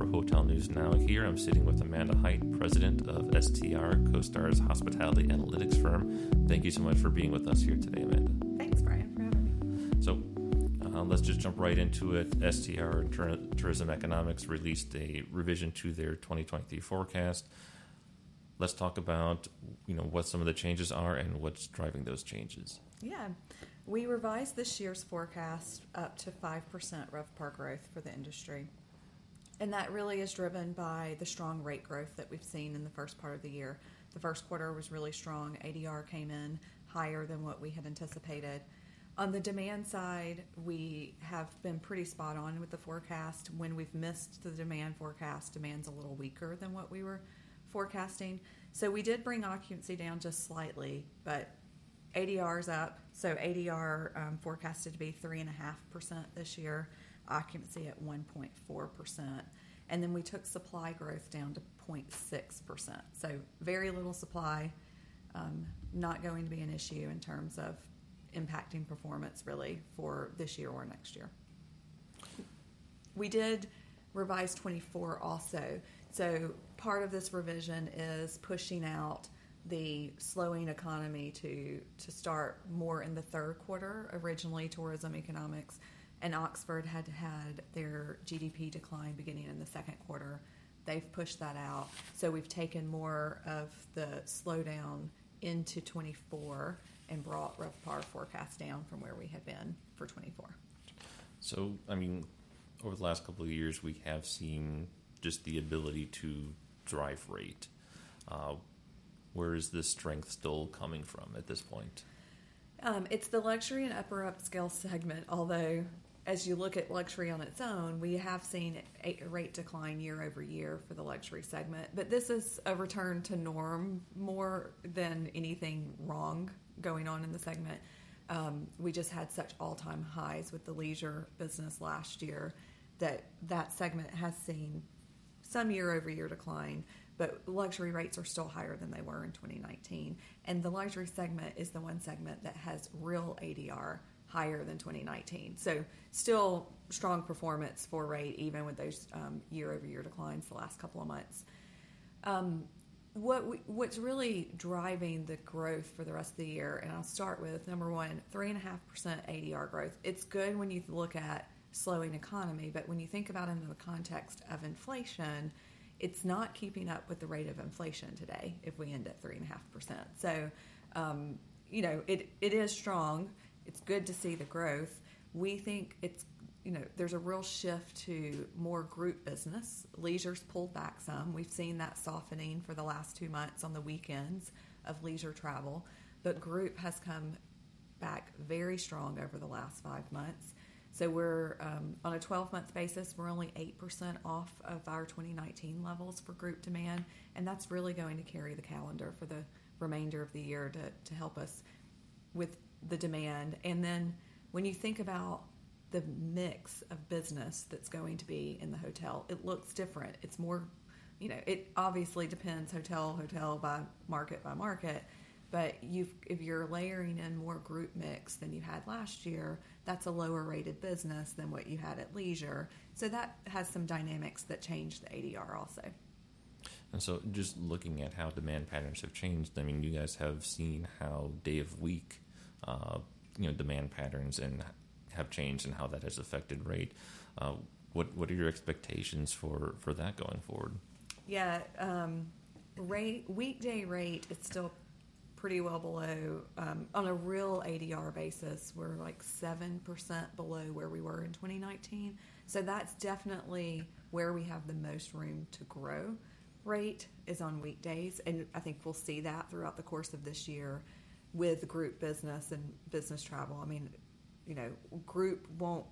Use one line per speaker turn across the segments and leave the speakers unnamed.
for Hotel News Now here. I'm sitting with Amanda Hite, president of STR, CoStar's hospitality analytics firm. Thank you so much for being with us here today, Amanda.
Thanks, Brian, for having
me. So, uh, let's just jump right into it. STR Tur- Tourism Economics released a revision to their 2023 forecast. Let's talk about you know what some of the changes are and what's driving those changes.
Yeah. We revised this year's forecast up to 5% RevPAR growth for the industry. And that really is driven by the strong rate growth that we've seen in the first part of the year. The first quarter was really strong. ADR came in higher than what we had anticipated. On the demand side, we have been pretty spot on with the forecast. When we've missed the demand forecast, demand's a little weaker than what we were forecasting. So we did bring occupancy down just slightly, but ADR's up. So ADR um, forecasted to be 3.5% this year, occupancy at 1.4%. And then we took supply growth down to 0.6%. So very little supply, um, not going to be an issue in terms of impacting performance really for this year or next year. We did revise 24 also. So part of this revision is pushing out the slowing economy to to start more in the third quarter. Originally, tourism economics and Oxford had had their GDP decline beginning in the second quarter. They've pushed that out, so we've taken more of the slowdown into 24 and brought RevPAR forecast down from where we had been for 24.
So, I mean, over the last couple of years, we have seen just the ability to drive rate. Uh, where is this strength still coming from at this point?
Um, it's the luxury and upper upscale segment, although as you look at luxury on its own, we have seen a rate decline year over year for the luxury segment. But this is a return to norm more than anything wrong going on in the segment. Um, we just had such all-time highs with the leisure business last year that that segment has seen some year over year decline but luxury rates are still higher than they were in 2019. And the luxury segment is the one segment that has real ADR higher than 2019. So still strong performance for rate, even with those um, year-over-year declines the last couple of months. Um, what's really driving the growth for the rest of the year, and I'll start with number one, three and a half percent ADR growth. It's good when you look at slowing economy, but when you think about it in the context of inflation, it's not keeping up with the rate of inflation today if we end at 3.5%. So, um, you know, it, it is strong. It's good to see the growth. We think it's, you know, there's a real shift to more group business. Leisure's pulled back some. We've seen that softening for the last two months on the weekends of leisure travel, but group has come back very strong over the last five months. So we're um, on a 12 month basis, we're only 8% off of our 2019 levels for group demand, and that's really going to carry the calendar for the remainder of the year to, to help us with the demand. And then when you think about the mix of business that's going to be in the hotel, it looks different. It's more, you know, it obviously depends hotel, hotel by market by market but you've if you're layering in more group mix than you had last year, that's a lower rated business than what you had at leisure. So that has some dynamics that change the ADR also.
And so, just looking at how demand patterns have changed, I mean, you guys have seen how day of week, uh, you know, demand patterns and have changed, and how that has affected rate. Uh, what what are your expectations for for that going forward?
Yeah, um, rate weekday rate is still pretty well below um, on a real ADR basis. We're like seven percent below where we were in 2019. So that's definitely where we have the most room to grow. Rate is on weekdays, and I think we'll see that throughout the course of this year with group business and business travel. I mean, you know, group won't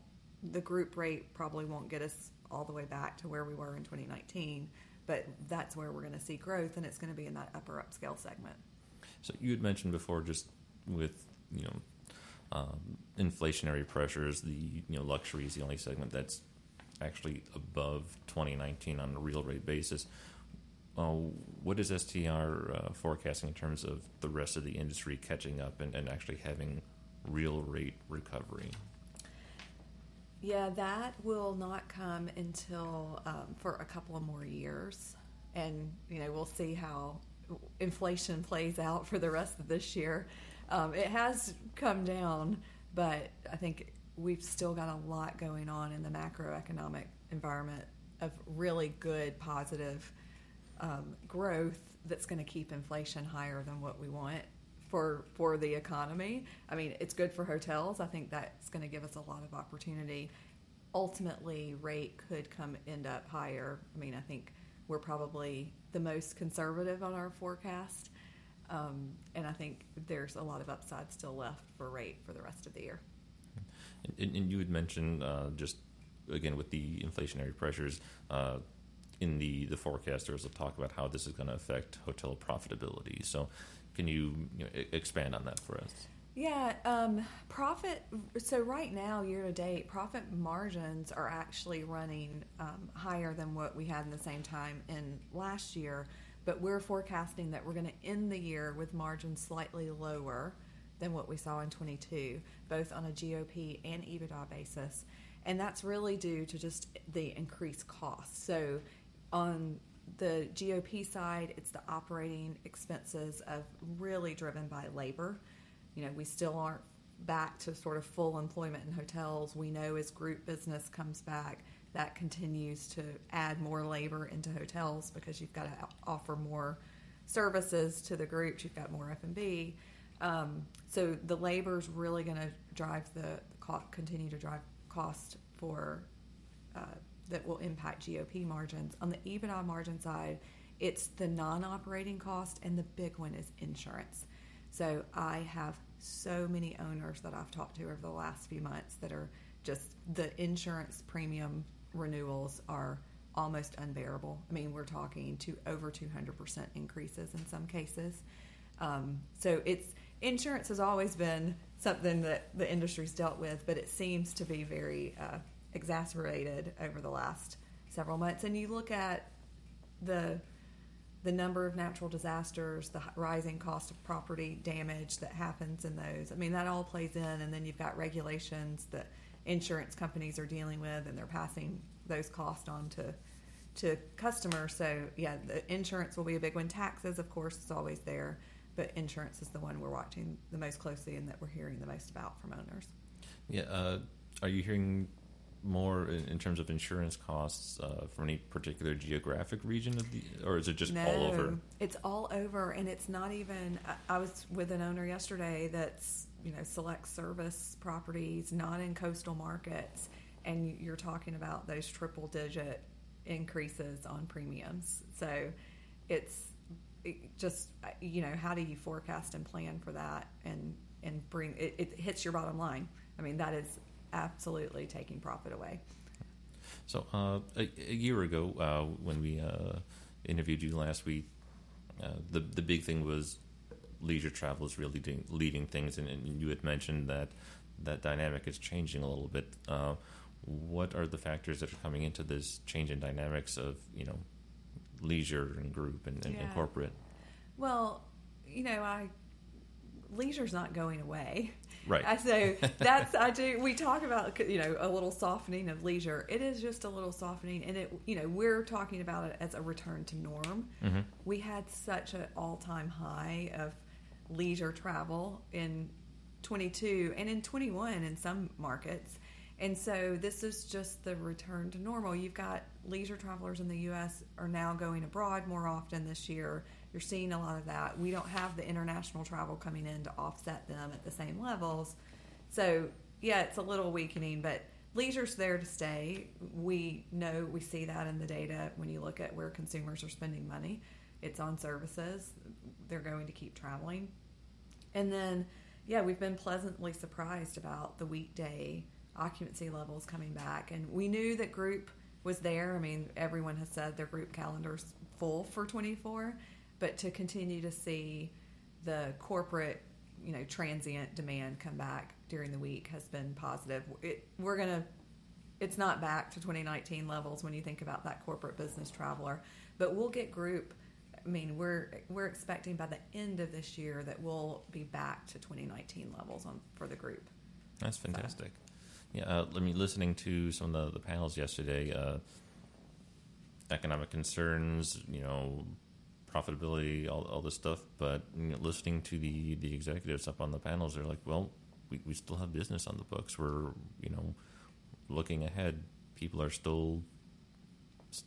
the group rate probably won't get us all the way back to where we were in 2019, but that's where we're going to see growth, and it's going to be in that upper upscale segment.
So you had mentioned before, just with you know um, inflationary pressures, the you know luxury is the only segment that's actually above 2019 on a real rate basis. Uh, what is STR uh, forecasting in terms of the rest of the industry catching up and, and actually having real rate recovery?
Yeah, that will not come until um, for a couple of more years, and you know we'll see how inflation plays out for the rest of this year. Um, it has come down, but I think we've still got a lot going on in the macroeconomic environment of really good, positive um, growth that's going to keep inflation higher than what we want for for the economy. I mean, it's good for hotels. I think that's going to give us a lot of opportunity. Ultimately, rate could come end up higher. I mean, I think we're probably the most conservative on our forecast, um, and I think there's a lot of upside still left for rate for the rest of the year.
And, and you had mentioned uh, just again with the inflationary pressures. Uh, in the, the forecast, there's a talk about how this is going to affect hotel profitability. So, can you, you know, expand on that for us?
Yeah, um, profit. So right now, year to date, profit margins are actually running um, higher than what we had in the same time in last year. But we're forecasting that we're going to end the year with margins slightly lower than what we saw in 22, both on a GOP and EBITDA basis. And that's really due to just the increased costs. So on the GOP side, it's the operating expenses of really driven by labor. You know, we still aren't back to sort of full employment in hotels. We know as group business comes back, that continues to add more labor into hotels because you've got to offer more services to the groups. You've got more F and B. Um, so the labor is really going to drive the, the continue to drive cost for uh, that will impact GOP margins. On the EBITDA margin side, it's the non operating cost, and the big one is insurance. So I have so many owners that I've talked to over the last few months that are just the insurance premium renewals are almost unbearable. I mean, we're talking to over 200% increases in some cases. Um, so it's insurance has always been something that the industry's dealt with, but it seems to be very uh, exacerbated over the last several months. And you look at the the number of natural disasters, the rising cost of property damage that happens in those. I mean, that all plays in, and then you've got regulations that insurance companies are dealing with, and they're passing those costs on to to customers. So, yeah, the insurance will be a big one. Taxes, of course, is always there, but insurance is the one we're watching the most closely and that we're hearing the most about from owners.
Yeah, uh, are you hearing more in, in, terms of insurance costs uh, from any particular geographic region of the, or is it just
no,
all over?
It's all over, and it's not even. I, I was with an owner yesterday that's you know select service properties, not in coastal markets, and you're talking about those triple digit increases on premiums. So it's it just you know how do you forecast and plan for that and and bring it, it hits your bottom line. I mean that is absolutely taking profit away.
So uh, a, a, year ago, uh, when we uh, interviewed you last week, uh, the the big thing was leisure travel is really doing, leading things, and, and, you had mentioned that that dynamic is changing a little bit. Uh, what are the factors that are coming into this change in dynamics of you know leisure and group and, and, yeah. and corporate?
Well, you know, I leisure's not going away.
Right.
So that's I do. We talk about you know a little softening of leisure. It is just a little softening, and it you know we're talking about it as a return to norm. Mm-hmm. We had such an all time high of leisure travel in 22 and in 21 in some markets. And so this is just the return to normal. You've got leisure travelers in the U.S. are now going abroad more often this year you're seeing a lot of that. We don't have the international travel coming in to offset them at the same levels. So, yeah, it's a little weakening, but leisure's there to stay. We know, we see that in the data when you look at where consumers are spending money. It's on services, they're going to keep traveling. And then, yeah, we've been pleasantly surprised about the weekday occupancy levels coming back. And we knew that group was there. I mean, everyone has said their group calendar's full for 24 but to continue to see the corporate you know transient demand come back during the week has been positive. It, we're going to it's not back to 2019 levels when you think about that corporate business traveler but we'll get group i mean we're we're expecting by the end of this year that we'll be back to 2019 levels on for the group.
That's fantastic. Yeah, uh, I mean, listening to some of the, the panels yesterday, uh, economic concerns, you know, profitability, all, all this stuff. But you know, listening to the, the executives up on the panels, they're like, well, we, we still have business on the books. We're, you know, looking ahead. People are still,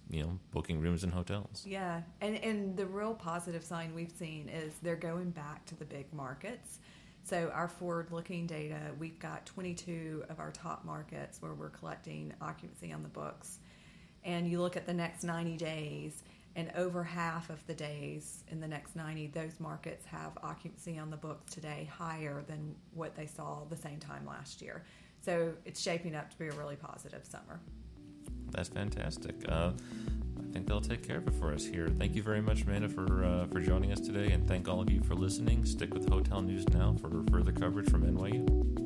you know, booking rooms in hotels.
Yeah, and and the real positive sign we've seen is they're going back to the big markets. So our forward-looking data, we've got 22 of our top markets where we're collecting occupancy on the books, and you look at the next 90 days, and over half of the days in the next 90, those markets have occupancy on the books today higher than what they saw the same time last year. So it's shaping up to be a really positive summer.
That's fantastic. Uh, I think they'll take care of it for us here. Thank you very much, Amanda, for uh, for joining us today, and thank all of you for listening. Stick with Hotel News Now for further coverage from NYU.